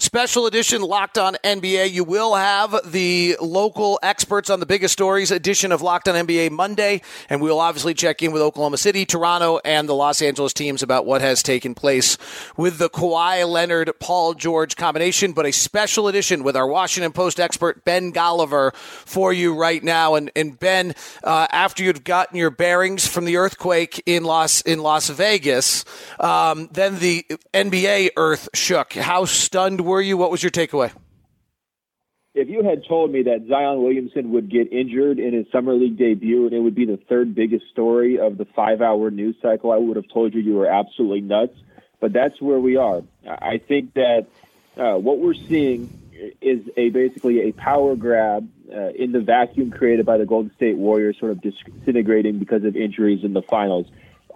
Special edition Locked On NBA. You will have the local experts on the biggest stories edition of Locked On NBA Monday, and we will obviously check in with Oklahoma City, Toronto, and the Los Angeles teams about what has taken place with the Kawhi Leonard Paul George combination. But a special edition with our Washington Post expert Ben Golliver for you right now. And, and Ben, uh, after you'd gotten your bearings from the earthquake in Las in Las Vegas, um, then the NBA earth shook. How stunned were you? What was your takeaway? If you had told me that Zion Williamson would get injured in his summer league debut and it would be the third biggest story of the five-hour news cycle, I would have told you you were absolutely nuts. But that's where we are. I think that uh, what we're seeing is a basically a power grab uh, in the vacuum created by the Golden State Warriors, sort of disintegrating because of injuries in the finals.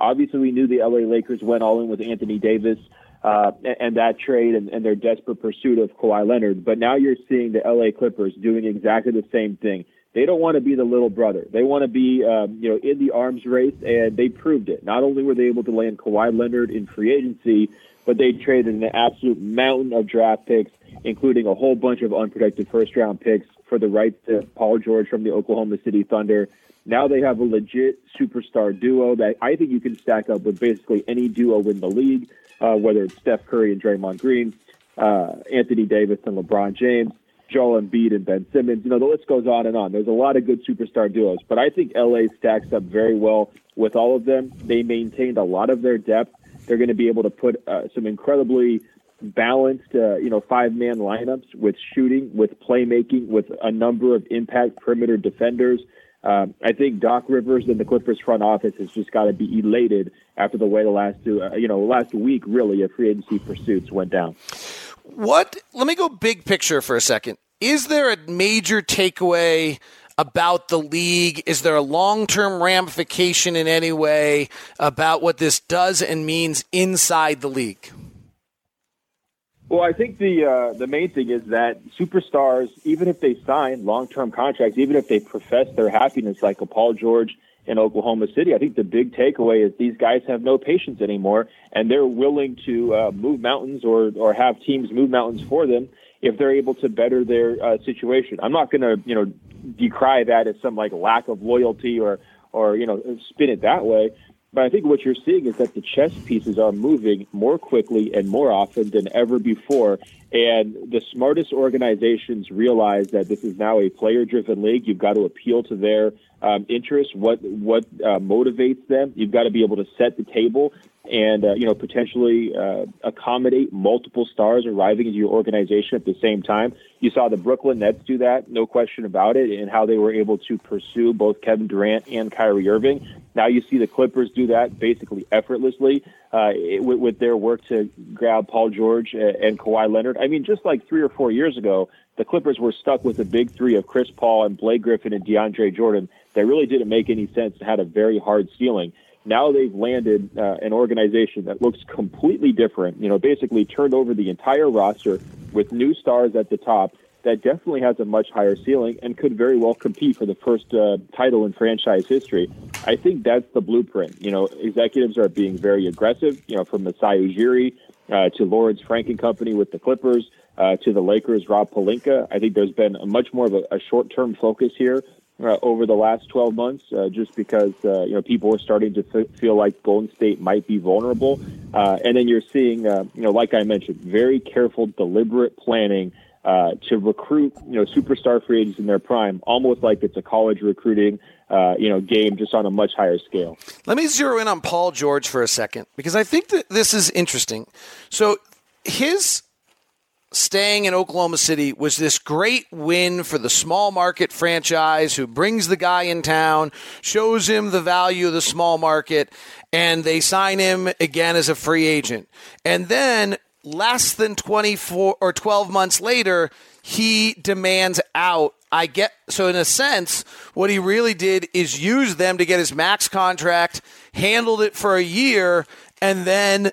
Obviously, we knew the LA Lakers went all in with Anthony Davis uh, and that trade and, and their desperate pursuit of Kawhi Leonard. But now you're seeing the LA Clippers doing exactly the same thing. They don't want to be the little brother. They want to be, um, you know, in the arms race, and they proved it. Not only were they able to land Kawhi Leonard in free agency, but they traded an absolute mountain of draft picks, including a whole bunch of unprotected first round picks for the rights to Paul George from the Oklahoma City Thunder. Now they have a legit superstar duo that I think you can stack up with basically any duo in the league uh, whether it's Steph Curry and Draymond Green, uh, Anthony Davis and LeBron James, Joel Embiid and Ben Simmons. You know, the list goes on and on. There's a lot of good superstar duos, but I think LA stacks up very well with all of them. They maintained a lot of their depth. They're going to be able to put uh, some incredibly balanced, uh, you know, five man lineups with shooting, with playmaking, with a number of impact perimeter defenders. Um, I think Doc Rivers and the Clippers front office has just got to be elated after the way the last two, uh, you know, last week really of free agency pursuits went down. What? Let me go big picture for a second. Is there a major takeaway about the league? Is there a long term ramification in any way about what this does and means inside the league? Well, I think the uh, the main thing is that superstars, even if they sign long term contracts, even if they profess their happiness, like a Paul George in Oklahoma City, I think the big takeaway is these guys have no patience anymore, and they're willing to uh, move mountains or or have teams move mountains for them if they're able to better their uh, situation. I'm not going to you know decry that as some like lack of loyalty or or you know spin it that way. But I think what you're seeing is that the chess pieces are moving more quickly and more often than ever before. And the smartest organizations realize that this is now a player driven league. You've got to appeal to their um, interests, what, what uh, motivates them. You've got to be able to set the table and uh, you know potentially uh, accommodate multiple stars arriving into your organization at the same time. You saw the Brooklyn Nets do that, no question about it, and how they were able to pursue both Kevin Durant and Kyrie Irving. Now you see the Clippers do that basically effortlessly uh, with, with their work to grab Paul George and Kawhi Leonard. I mean, just like three or four years ago, the Clippers were stuck with the big three of Chris Paul and Blake Griffin and DeAndre Jordan. That really didn't make any sense and had a very hard ceiling. Now they've landed uh, an organization that looks completely different. You know, basically turned over the entire roster with new stars at the top. That definitely has a much higher ceiling and could very well compete for the first uh, title in franchise history. I think that's the blueprint. You know, executives are being very aggressive. You know, from Masai Ujiri uh, to Lawrence Frank and Company with the Clippers. Uh, to the Lakers, Rob Pelinka. I think there's been a much more of a, a short-term focus here uh, over the last 12 months, uh, just because uh, you know people are starting to th- feel like Golden State might be vulnerable, and then you're seeing, you know, like I mentioned, very careful, deliberate planning uh, to recruit, you know, superstar free agents in their prime, almost like it's a college recruiting, you know, game, just on a much higher scale. Let me zero in on Paul George for a second because I think that this is interesting. So his staying in Oklahoma City was this great win for the small market franchise who brings the guy in town, shows him the value of the small market, and they sign him again as a free agent. And then less than 24 or 12 months later, he demands out. I get so in a sense, what he really did is use them to get his max contract, handled it for a year, and then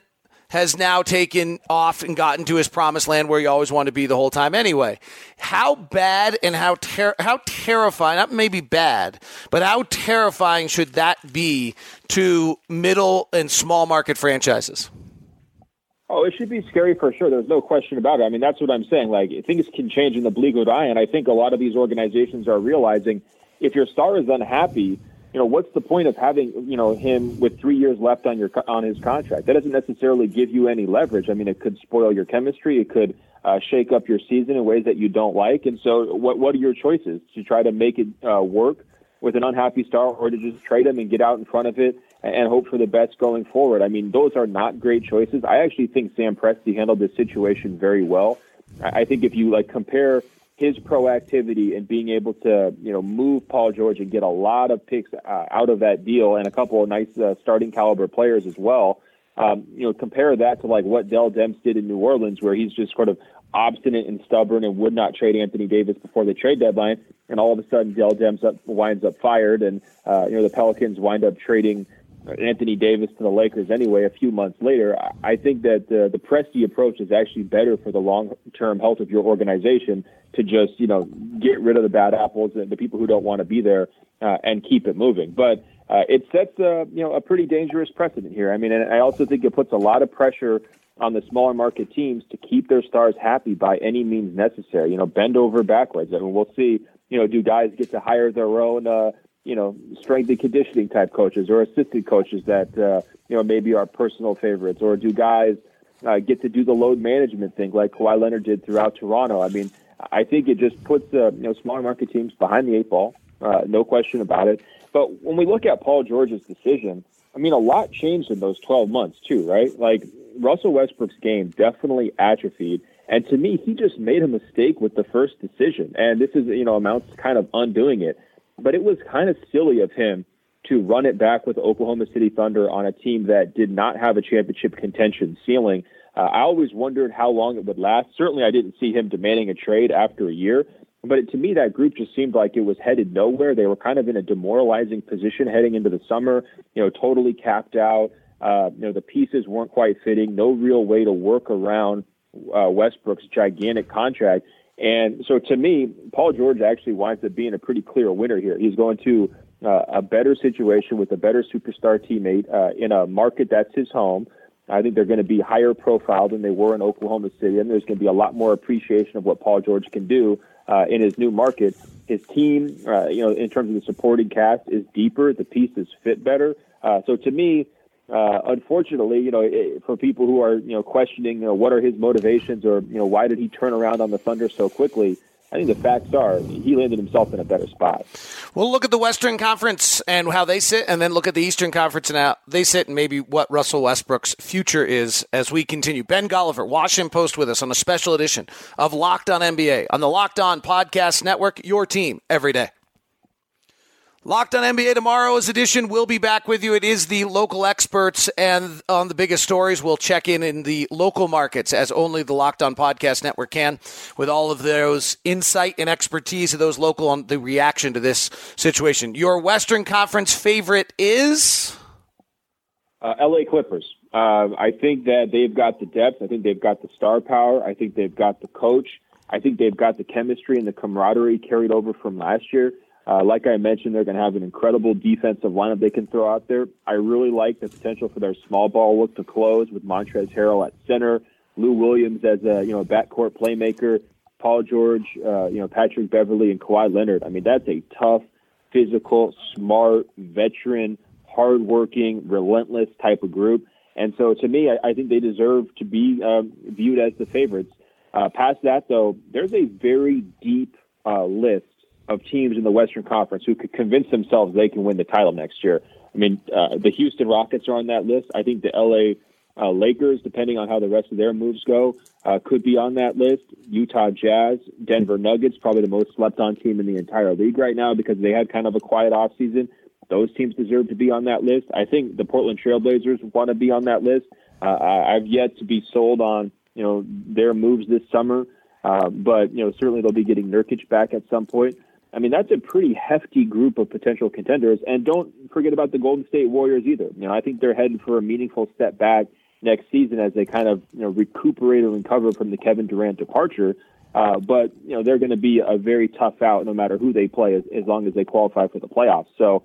has now taken off and gotten to his promised land where he always wanted to be the whole time anyway. How bad and how ter- how terrifying, not maybe bad, but how terrifying should that be to middle and small market franchises? Oh, it should be scary for sure. There's no question about it. I mean, that's what I'm saying. Like things can change in the bleak of an eye, and I think a lot of these organizations are realizing if your star is unhappy, you know, what's the point of having you know him with three years left on your on his contract? That doesn't necessarily give you any leverage. I mean, it could spoil your chemistry. It could uh, shake up your season in ways that you don't like. And so, what what are your choices to try to make it uh, work with an unhappy star, or to just trade him and get out in front of it and, hope for the best going forward? I mean, those are not great choices. I actually think Sam Presti handled this situation very well. I, I think if you like compare his proactivity and being able to, you know, move Paul George and get a lot of picks uh, out of that deal and a couple of nice uh, starting caliber players as well. Um, you know, compare that to like what Dell Demps did in New Orleans, where he's just sort of obstinate and stubborn and would not trade Anthony Davis before the trade deadline, and all of a sudden Dell Demps up, winds up fired, and uh, you know the Pelicans wind up trading Anthony Davis to the Lakers anyway a few months later. I think that uh, the Presti approach is actually better for the long-term health of your organization to just you know get rid of the bad apples and the people who don't want to be there uh, and keep it moving. But uh, it sets a you know a pretty dangerous precedent here. I mean, and I also think it puts a lot of pressure on the smaller market teams to keep their stars happy by any means necessary. You know, bend over backwards. I mean, we'll see. You know, do guys get to hire their own? Uh, you know, strength and conditioning type coaches or assistant coaches that uh, you know maybe are personal favorites, or do guys uh, get to do the load management thing like Kawhi Leonard did throughout Toronto? I mean, I think it just puts uh, you know smaller market teams behind the eight ball, uh, no question about it. But when we look at Paul George's decision, I mean, a lot changed in those 12 months too, right? Like Russell Westbrook's game definitely atrophied. And to me, he just made a mistake with the first decision. And this is, you know, amounts kind of undoing it. But it was kind of silly of him to run it back with Oklahoma City Thunder on a team that did not have a championship contention ceiling. Uh, I always wondered how long it would last. Certainly, I didn't see him demanding a trade after a year. But to me, that group just seemed like it was headed nowhere. They were kind of in a demoralizing position heading into the summer, you know, totally capped out. Uh, you know, the pieces weren't quite fitting. No real way to work around uh, Westbrook's gigantic contract. And so to me, Paul George actually winds up being a pretty clear winner here. He's going to uh, a better situation with a better superstar teammate uh, in a market that's his home. I think they're going to be higher profile than they were in Oklahoma City, and there's going to be a lot more appreciation of what Paul George can do uh, in his new market. His team, uh, you know, in terms of the supporting cast, is deeper. The pieces fit better. Uh, so to me, uh, unfortunately, you know, it, for people who are you know questioning, you know, what are his motivations or you know why did he turn around on the Thunder so quickly? I think the facts are he landed himself in a better spot. Well, look at the Western Conference and how they sit, and then look at the Eastern Conference and how they sit, and maybe what Russell Westbrook's future is as we continue. Ben Golliver, Washington Post, with us on a special edition of Locked On NBA on the Locked On Podcast Network. Your team every day. Locked on NBA tomorrow's edition. We'll be back with you. It is the local experts and on the biggest stories. We'll check in in the local markets as only the Locked On Podcast Network can with all of those insight and expertise of those local on the reaction to this situation. Your Western Conference favorite is? Uh, LA Clippers. Uh, I think that they've got the depth. I think they've got the star power. I think they've got the coach. I think they've got the chemistry and the camaraderie carried over from last year. Uh, like I mentioned, they're going to have an incredible defensive lineup they can throw out there. I really like the potential for their small ball look to close with Montrezl Harrell at center, Lou Williams as a you know backcourt playmaker, Paul George, uh, you know Patrick Beverley and Kawhi Leonard. I mean that's a tough, physical, smart, veteran, hardworking, relentless type of group. And so to me, I, I think they deserve to be um, viewed as the favorites. Uh, past that, though, there's a very deep uh, list of teams in the Western Conference who could convince themselves they can win the title next year. I mean, uh, the Houston Rockets are on that list. I think the LA uh, Lakers, depending on how the rest of their moves go, uh, could be on that list. Utah Jazz, Denver Nuggets, probably the most slept on team in the entire league right now because they had kind of a quiet offseason. Those teams deserve to be on that list. I think the Portland Trailblazers want to be on that list. Uh, I've yet to be sold on you know their moves this summer, uh, but you know certainly they'll be getting Nurkic back at some point. I mean, that's a pretty hefty group of potential contenders. And don't forget about the Golden State Warriors either. You know, I think they're headed for a meaningful step back next season as they kind of you know recuperate and recover from the Kevin Durant departure. Uh, but you know they're going to be a very tough out no matter who they play as, as long as they qualify for the playoffs. So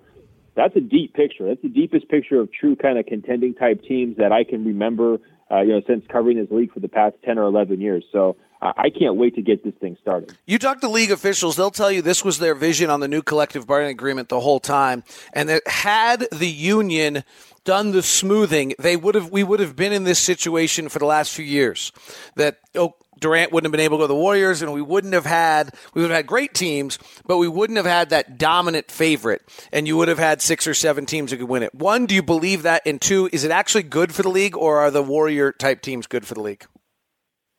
that's a deep picture. That's the deepest picture of true kind of contending type teams that I can remember uh, you know, since covering this league for the past 10 or 11 years. So uh, I can't wait to get this thing started. You talk to league officials, they'll tell you this was their vision on the new collective bargaining agreement the whole time. And that had the union done the smoothing, they would have we would have been in this situation for the last few years. That oh, Durant wouldn't have been able to go to the Warriors, and we wouldn't have had we would have had great teams, but we wouldn't have had that dominant favorite, and you would have had six or seven teams that could win it. One, do you believe that? And two, is it actually good for the league, or are the Warrior type teams good for the league?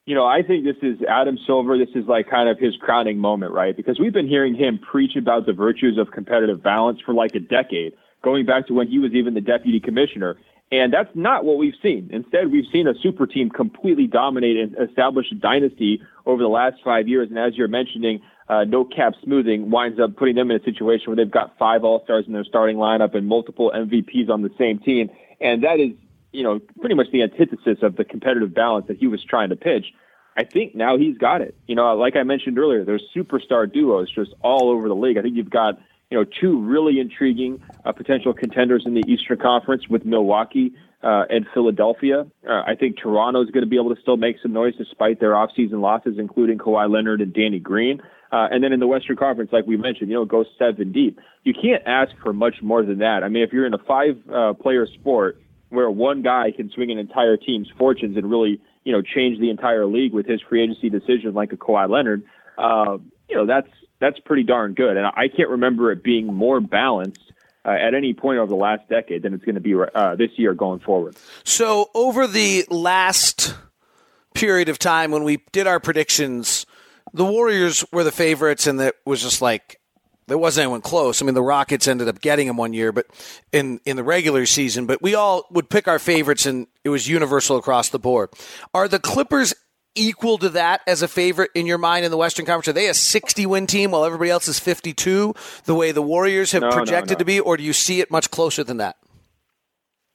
You know, I think this is Adam Silver. This is like kind of his crowning moment, right? Because we've been hearing him preach about the virtues of competitive balance for like a decade, going back to when he was even the deputy commissioner. And that's not what we've seen. Instead, we've seen a super team completely dominate and establish a dynasty over the last five years. And as you're mentioning, uh, no cap smoothing winds up putting them in a situation where they've got five All Stars in their starting lineup and multiple MVPs on the same team. And that is, you know, pretty much the antithesis of the competitive balance that he was trying to pitch. I think now he's got it. You know, like I mentioned earlier, there's superstar duos just all over the league. I think you've got you know, two really intriguing uh, potential contenders in the Eastern Conference with Milwaukee uh, and Philadelphia. Uh, I think Toronto is going to be able to still make some noise despite their offseason losses, including Kawhi Leonard and Danny Green. Uh, and then in the Western Conference, like we mentioned, you know, go seven deep. You can't ask for much more than that. I mean, if you're in a five-player uh, sport where one guy can swing an entire team's fortunes and really, you know, change the entire league with his free agency decision, like a Kawhi Leonard, uh, you know, that's that's pretty darn good. And I can't remember it being more balanced uh, at any point over the last decade than it's going to be uh, this year going forward. So, over the last period of time when we did our predictions, the Warriors were the favorites, and it was just like there wasn't anyone close. I mean, the Rockets ended up getting them one year, but in in the regular season, but we all would pick our favorites, and it was universal across the board. Are the Clippers equal to that as a favorite in your mind in the Western Conference? Are they a 60 win team while everybody else is 52, the way the Warriors have no, projected no, no. to be, or do you see it much closer than that?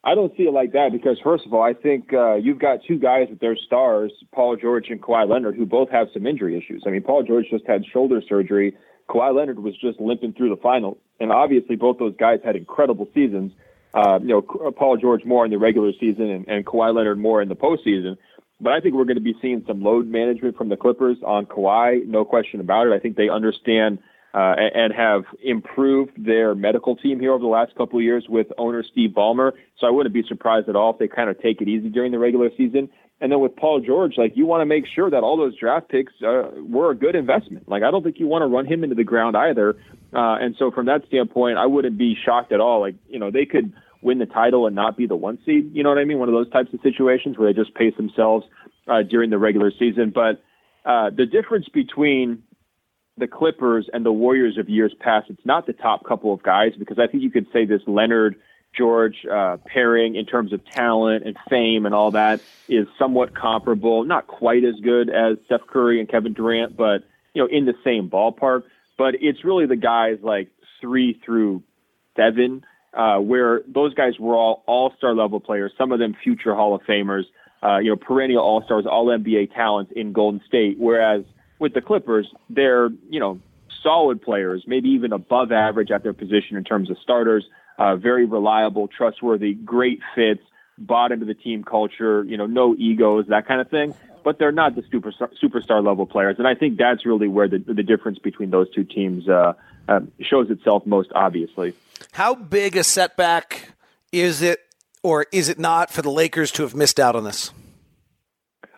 I don't see it like that because, first of all, I think uh, you've got two guys with their stars, Paul George and Kawhi Leonard, who both have some injury issues. I mean, Paul George just had shoulder surgery. Kawhi Leonard was just limping through the finals. And obviously, both those guys had incredible seasons. Uh, you know, Paul George more in the regular season and, and Kawhi Leonard more in the postseason. But I think we're going to be seeing some load management from the Clippers on Kawhi, no question about it. I think they understand uh, and have improved their medical team here over the last couple of years with owner Steve Ballmer. So I wouldn't be surprised at all if they kind of take it easy during the regular season. And then with Paul George, like you want to make sure that all those draft picks uh, were a good investment. Like I don't think you want to run him into the ground either. Uh, and so from that standpoint, I wouldn't be shocked at all. Like you know they could win the title and not be the one seed. You know what I mean? One of those types of situations where they just pace themselves uh, during the regular season. But uh, the difference between the Clippers and the Warriors of years past, it's not the top couple of guys because I think you could say this Leonard George uh, pairing in terms of talent and fame and all that is somewhat comparable. Not quite as good as Steph Curry and Kevin Durant, but you know in the same ballpark. But it's really the guys like three through seven uh, where those guys were all all star level players, some of them future Hall of Famers, uh, you know, perennial all stars, all NBA talents in Golden State. Whereas with the Clippers, they're, you know, solid players, maybe even above average at their position in terms of starters, uh, very reliable, trustworthy, great fits, bought into the team culture, you know, no egos, that kind of thing. But they're not the superstar, superstar level players. And I think that's really where the, the difference between those two teams uh, uh, shows itself most obviously. How big a setback is it, or is it not, for the Lakers to have missed out on this?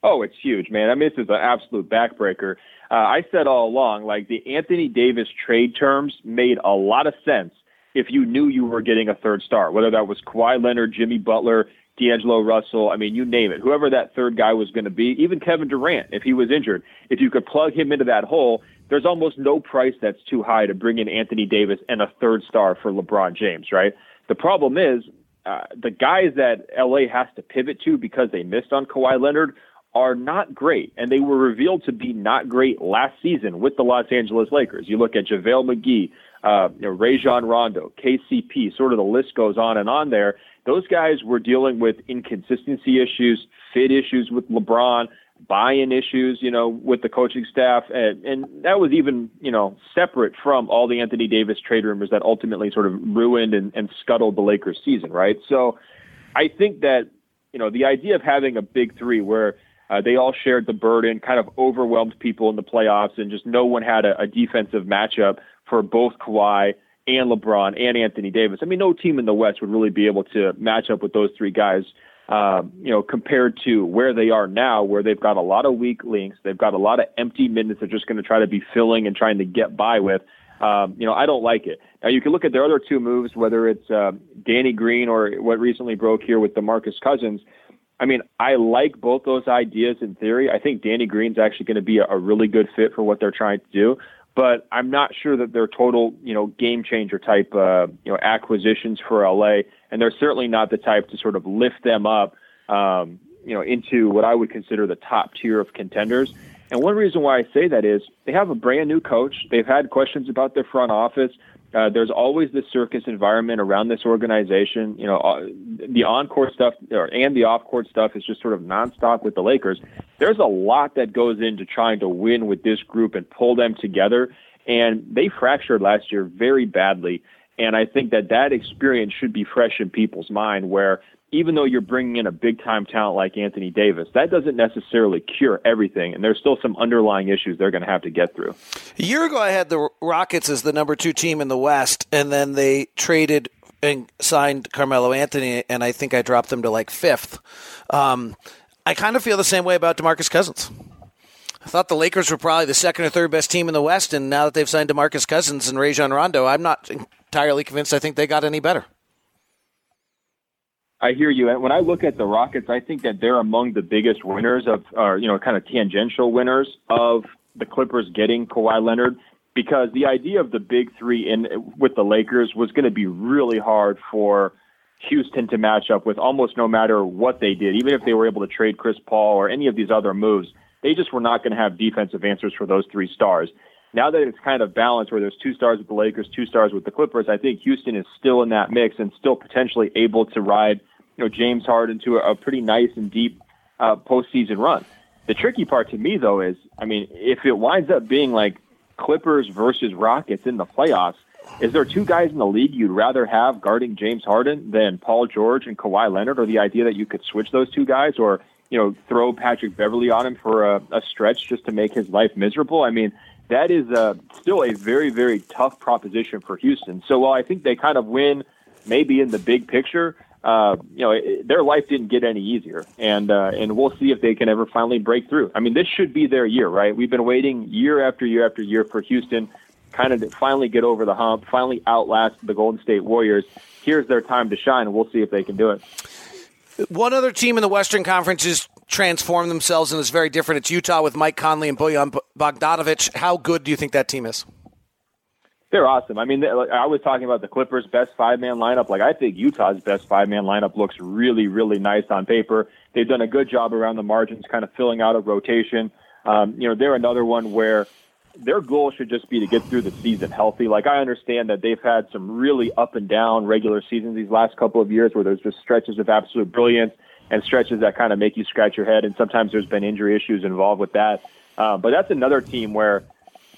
Oh, it's huge, man. I mean, this is an absolute backbreaker. Uh, I said all along, like the Anthony Davis trade terms made a lot of sense if you knew you were getting a third star, whether that was Kawhi Leonard, Jimmy Butler, D'Angelo Russell. I mean, you name it. Whoever that third guy was going to be, even Kevin Durant, if he was injured, if you could plug him into that hole, there's almost no price that's too high to bring in Anthony Davis and a third star for LeBron James, right? The problem is uh, the guys that LA has to pivot to because they missed on Kawhi Leonard are not great, and they were revealed to be not great last season with the Los Angeles Lakers. You look at JaVale McGee, uh, you know, Rajon Rondo, KCP, sort of the list goes on and on there. Those guys were dealing with inconsistency issues, fit issues with LeBron, buy-in issues, you know, with the coaching staff, and, and that was even, you know, separate from all the Anthony Davis trade rumors that ultimately sort of ruined and, and scuttled the Lakers' season, right? So, I think that you know, the idea of having a big three where uh, they all shared the burden, kind of overwhelmed people in the playoffs, and just no one had a, a defensive matchup for both Kawhi and LeBron and Anthony Davis. I mean, no team in the West would really be able to match up with those three guys. Uh, you know, compared to where they are now, where they've got a lot of weak links, they've got a lot of empty minutes they're just going to try to be filling and trying to get by with. Um, you know, I don't like it. Now you can look at their other two moves, whether it's uh, Danny Green or what recently broke here with DeMarcus Cousins. I mean, I like both those ideas in theory. I think Danny Green's actually going to be a, a really good fit for what they're trying to do but I'm not sure that they're total, you know, game changer type, uh, you know, acquisitions for LA, and they're certainly not the type to sort of lift them up, um, you know, into what I would consider the top tier of contenders. And one reason why I say that is they have a brand new coach. They've had questions about their front office. Uh, there's always this circus environment around this organization. You know, uh, the on-court stuff or, and the off-court stuff is just sort of nonstop with the Lakers. There's a lot that goes into trying to win with this group and pull them together. And they fractured last year very badly. And I think that that experience should be fresh in people's mind where even though you're bringing in a big time talent like Anthony Davis, that doesn't necessarily cure everything. And there's still some underlying issues they're going to have to get through. A year ago, I had the Rockets as the number two team in the West, and then they traded and signed Carmelo Anthony, and I think I dropped them to like fifth. Um, I kind of feel the same way about DeMarcus Cousins. I thought the Lakers were probably the second or third best team in the West, and now that they've signed DeMarcus Cousins and Rajon Rondo, I'm not entirely convinced I think they got any better. I hear you. And when I look at the Rockets, I think that they're among the biggest winners of, or you know, kind of tangential winners of the Clippers getting Kawhi Leonard, because the idea of the big three in with the Lakers was going to be really hard for Houston to match up with, almost no matter what they did, even if they were able to trade Chris Paul or any of these other moves. They just were not going to have defensive answers for those three stars. Now that it's kind of balanced, where there's two stars with the Lakers, two stars with the Clippers, I think Houston is still in that mix and still potentially able to ride you know James Harden to a, a pretty nice and deep uh, postseason run. The tricky part to me though is, I mean, if it winds up being like Clippers versus Rockets in the playoffs, is there two guys in the league you'd rather have guarding James Harden than Paul George and Kawhi Leonard, or the idea that you could switch those two guys, or you know throw Patrick Beverley on him for a, a stretch just to make his life miserable? I mean, that is uh, still a very very tough proposition for Houston. So while I think they kind of win maybe in the big picture, uh, you know, it, their life didn't get any easier, and uh, and we'll see if they can ever finally break through. I mean, this should be their year, right? We've been waiting year after year after year for Houston, kind of to finally get over the hump, finally outlast the Golden State Warriors. Here's their time to shine, and we'll see if they can do it. One other team in the Western Conference has transformed themselves and is very different. It's Utah with Mike Conley and Bojan Bogdanovic. How good do you think that team is? They're awesome. I mean, I was talking about the Clippers' best five man lineup. Like, I think Utah's best five man lineup looks really, really nice on paper. They've done a good job around the margins, kind of filling out a rotation. Um, you know, they're another one where their goal should just be to get through the season healthy. Like, I understand that they've had some really up and down regular seasons these last couple of years where there's just stretches of absolute brilliance and stretches that kind of make you scratch your head. And sometimes there's been injury issues involved with that. Uh, but that's another team where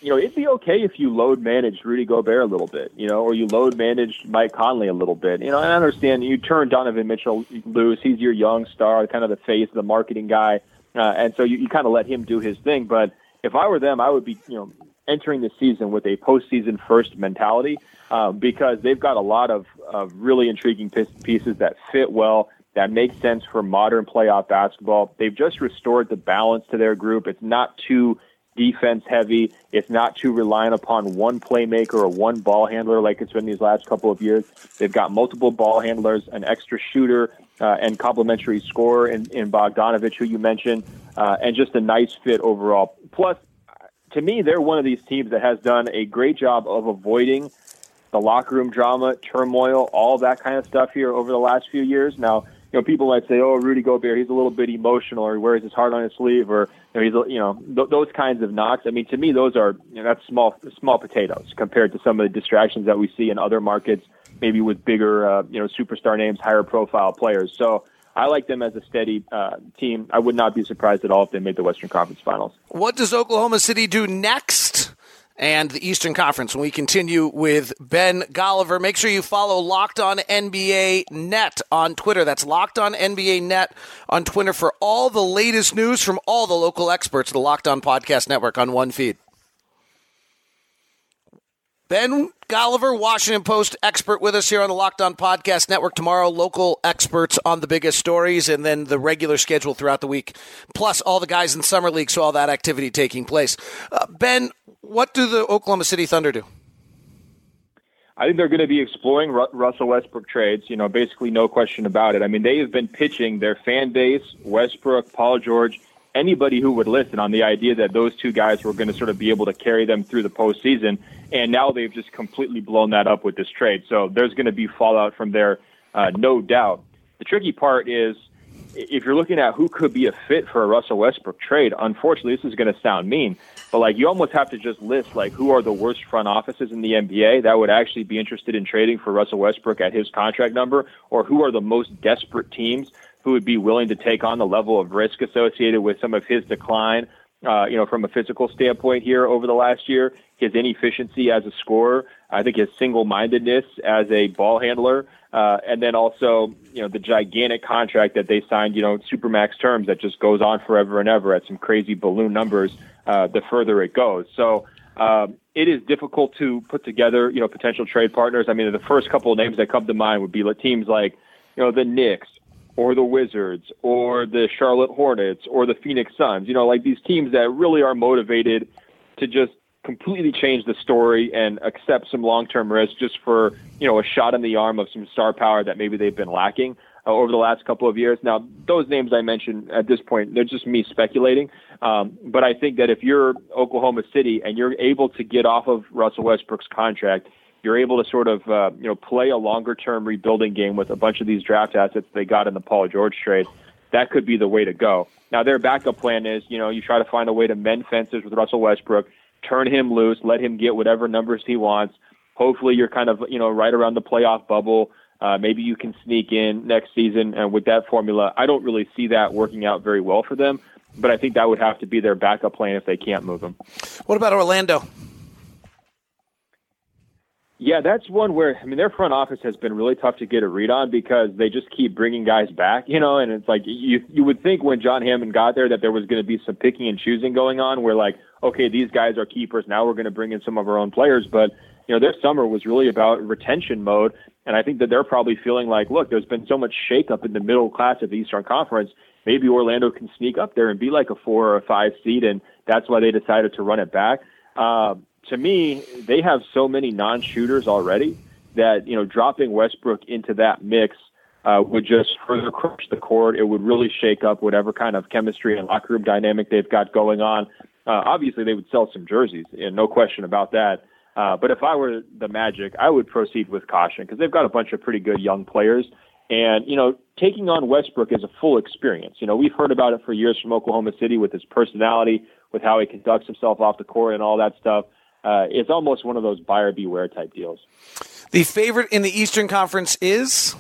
you know, it'd be okay if you load managed Rudy Gobert a little bit, you know, or you load managed Mike Conley a little bit. You know, and I understand you turn Donovan Mitchell loose. He's your young star, kind of the face, the marketing guy. Uh, and so you, you kind of let him do his thing. But if I were them, I would be, you know, entering the season with a postseason first mentality uh, because they've got a lot of, of really intriguing pieces that fit well, that makes sense for modern playoff basketball. They've just restored the balance to their group. It's not too defense heavy. It's not too reliant upon one playmaker or one ball handler like it's been these last couple of years. They've got multiple ball handlers, an extra shooter, uh, and complementary scorer in, in Bogdanovic, who you mentioned, uh, and just a nice fit overall. Plus, to me, they're one of these teams that has done a great job of avoiding the locker room drama, turmoil, all that kind of stuff here over the last few years. Now, you know, people might say, "Oh, Rudy Gobert, he's a little bit emotional, or he wears his heart on his sleeve, or you know, he's you know th- those kinds of knocks." I mean, to me, those are you know, that's small small potatoes compared to some of the distractions that we see in other markets, maybe with bigger uh, you know superstar names, higher profile players. So. I like them as a steady uh, team. I would not be surprised at all if they made the Western Conference Finals. What does Oklahoma City do next? And the Eastern Conference. When we continue with Ben Golliver, make sure you follow Locked On NBA Net on Twitter. That's Locked On NBA Net on Twitter for all the latest news from all the local experts of the Locked On Podcast Network on one feed. Ben Golliver, Washington Post expert with us here on the Locked On Podcast Network tomorrow. Local experts on the biggest stories and then the regular schedule throughout the week, plus all the guys in Summer League, so all that activity taking place. Uh, ben, what do the Oklahoma City Thunder do? I think they're going to be exploring Ru- Russell Westbrook trades. You know, basically no question about it. I mean, they have been pitching their fan base, Westbrook, Paul George, anybody who would listen on the idea that those two guys were going to sort of be able to carry them through the postseason. And now they've just completely blown that up with this trade. So there's going to be fallout from there, uh, no doubt. The tricky part is if you're looking at who could be a fit for a Russell Westbrook trade, unfortunately, this is going to sound mean, but like you almost have to just list like who are the worst front offices in the NBA that would actually be interested in trading for Russell Westbrook at his contract number, or who are the most desperate teams who would be willing to take on the level of risk associated with some of his decline, uh, you know, from a physical standpoint here over the last year, his inefficiency as a scorer, I think his single-mindedness as a ball handler, uh, and then also, you know, the gigantic contract that they signed, you know, supermax terms that just goes on forever and ever at some crazy balloon numbers. Uh, the further it goes, so. Um, it is difficult to put together, you know, potential trade partners. I mean, the first couple of names that come to mind would be teams like, you know, the Knicks, or the Wizards or the Charlotte Hornets or the Phoenix Suns. You know, like these teams that really are motivated to just completely change the story and accept some long-term risk just for, you know, a shot in the arm of some star power that maybe they've been lacking uh, over the last couple of years. Now, those names I mentioned at this point, they're just me speculating. Um, but I think that if you're Oklahoma City and you're able to get off of Russell Westbrook's contract – you're able to sort of uh, you know play a longer term rebuilding game with a bunch of these draft assets they got in the Paul George trade. That could be the way to go. Now their backup plan is you know you try to find a way to mend fences with Russell Westbrook, turn him loose, let him get whatever numbers he wants. Hopefully you're kind of you know right around the playoff bubble. Uh, maybe you can sneak in next season, and with that formula, I don't really see that working out very well for them. But I think that would have to be their backup plan if they can't move him. What about Orlando? Yeah, that's one where I mean their front office has been really tough to get a read on because they just keep bringing guys back, you know, and it's like you you would think when John Hammond got there that there was going to be some picking and choosing going on where like okay these guys are keepers now we're going to bring in some of our own players, but you know their summer was really about retention mode, and I think that they're probably feeling like look there's been so much shakeup in the middle class of the Eastern Conference, maybe Orlando can sneak up there and be like a four or a five seed, and that's why they decided to run it back. Uh, to me, they have so many non-shooters already that you know dropping Westbrook into that mix uh, would just further crush the court. It would really shake up whatever kind of chemistry and locker room dynamic they've got going on. Uh, obviously, they would sell some jerseys, and no question about that. Uh, but if I were the Magic, I would proceed with caution because they've got a bunch of pretty good young players. And, you know, taking on Westbrook is a full experience. You know, we've heard about it for years from Oklahoma City with his personality, with how he conducts himself off the court and all that stuff uh, it's almost one of those buyer beware type deals. The favorite in the Eastern Conference is.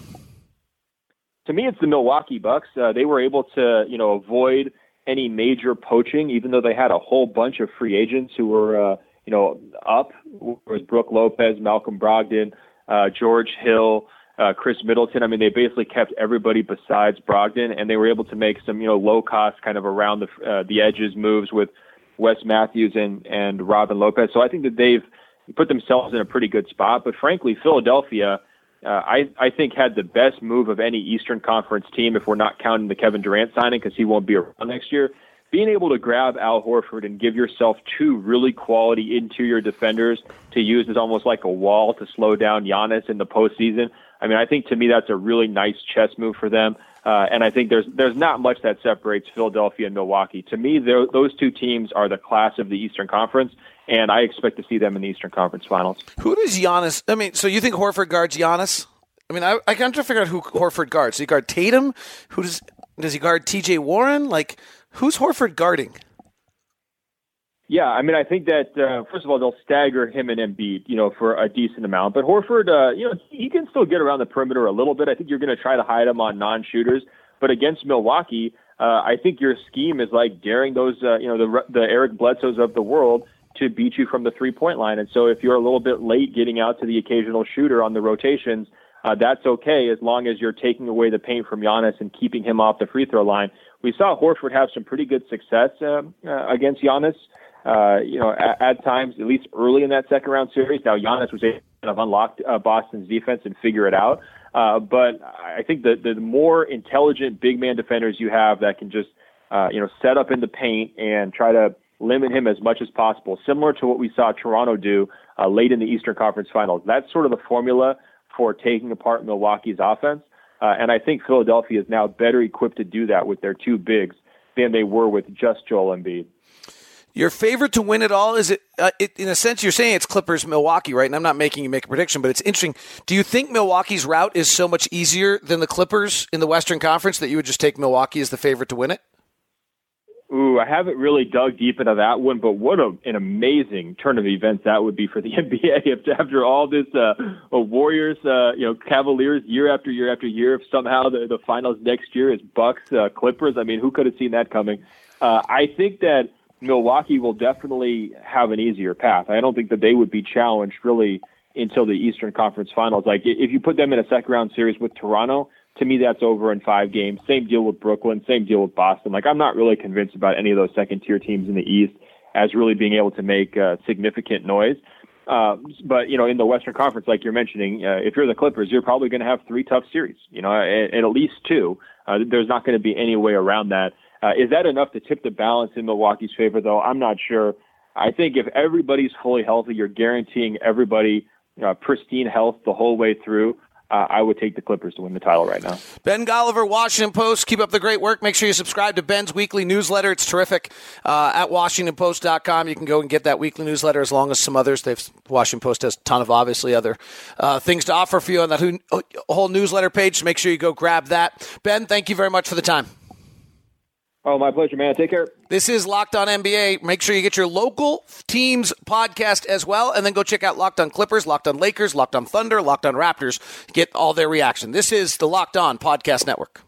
To me, it's the Milwaukee Bucks. Uh, they were able to, you know, avoid any major poaching, even though they had a whole bunch of free agents who were, uh, you know, up. Was Brook Lopez, Malcolm Brogdon, uh, George Hill, uh, Khris Middleton. I mean, they basically kept everybody besides Brogdon, and they were able to make some, you know, low cost kind of around the uh, the edges moves with Wes Matthews and and Robin Lopez. So I think that they've put themselves in a pretty good spot. But frankly, Philadelphia, uh, I I think had the best move of any Eastern Conference team if we're not counting the Kevin Durant signing because he won't be around next year. Being able to grab Al Horford and give yourself two really quality interior defenders to use as almost like a wall to slow down Giannis in the postseason. I mean, I think to me that's a really nice chess move for them. Uh, and I think there's there's not much that separates Philadelphia and Milwaukee. To me, those two teams are the class of the Eastern Conference, and I expect to see them in the Eastern Conference Finals. Who does Giannis? I mean, so you think Horford guards Giannis? I mean, I, I can't figure out who Horford guards. Does he guard Tatum? Who does does he guard T.J. Warren? Like, who's Horford guarding? Yeah, I mean, I think that uh, first of all they'll stagger him and Embiid, you know, for a decent amount. But Horford, uh, you know, he can still get around the perimeter a little bit. I think you're going to try to hide him on non-shooters, but against Milwaukee, uh, I think your scheme is like daring those, uh, you know, the the Eric Bledsoes of the world to beat you from the three point line. And so if you're a little bit late getting out to the occasional shooter on the rotations, uh, that's okay as long as you're taking away the paint from Giannis and keeping him off the free throw line. We saw Horford have some pretty good success uh, uh, against Giannis. Uh, you know, at, at times, at least early in that second round series. Now Giannis was able to kind of unlock uh, Boston's defense and figure it out. Uh, but I think that the more intelligent big man defenders you have that can just, uh, you know, set up in the paint and try to limit him as much as possible, similar to what we saw Toronto do uh, late in the Eastern Conference Finals. That's sort of the formula for taking apart Milwaukee's offense. Uh, and I think Philadelphia is now better equipped to do that with their two bigs than they were with just Joel Embiid. Your favorite to win it all is it, uh, it, In a sense, you're saying it's Clippers Milwaukee, right? And I'm not making you make a prediction, but it's interesting. Do you think Milwaukee's route is so much easier than the Clippers in the Western Conference that you would just take Milwaukee as the favorite to win it? Ooh, I haven't really dug deep into that one, but what a, an amazing turn of events that would be for the NBA if after all this uh, Warriors, uh, you know, Cavaliers year after year after year, if somehow the, the finals next year is Bucks uh, Clippers. I mean, who could have seen that coming? Uh, I think that Milwaukee will definitely have an easier path. I don't think that they would be challenged really until the Eastern Conference Finals. Like if you put them in a second round series with Toronto, to me, that's over in five games. Same deal with Brooklyn. Same deal with Boston. Like, I'm not really convinced about any of those second tier teams in the East as really being able to make uh, significant noise. Uh, but you know, in the Western Conference, like you're mentioning, uh, if you're the Clippers, you're probably going to have three tough series. You know, and, at least two. Uh, there's not going to be any way around that. Uh, is that enough to tip the balance in Milwaukee's favor, though? I'm not sure. I think if everybody's fully healthy, you're guaranteeing everybody uh, pristine health the whole way through uh, I would take the Clippers to win the title right now. Ben Golliver, Washington Post. Keep up the great work. Make sure you subscribe to Ben's weekly newsletter. It's terrific. Uh, at WashingtonPost.com, you can go and get that weekly newsletter as long as some others. They've Washington Post has a ton of obviously other uh, things to offer for you on that whole newsletter page. So make sure you go grab that. Ben, thank you very much for the time. Oh, my pleasure, man. Take care. This is Locked On NBA. Make sure you get your local teams podcast as well, and then go check out Locked On Clippers, Locked On Lakers, Locked On Thunder, Locked On Raptors. Get all their reaction. This is the Locked On Podcast Network.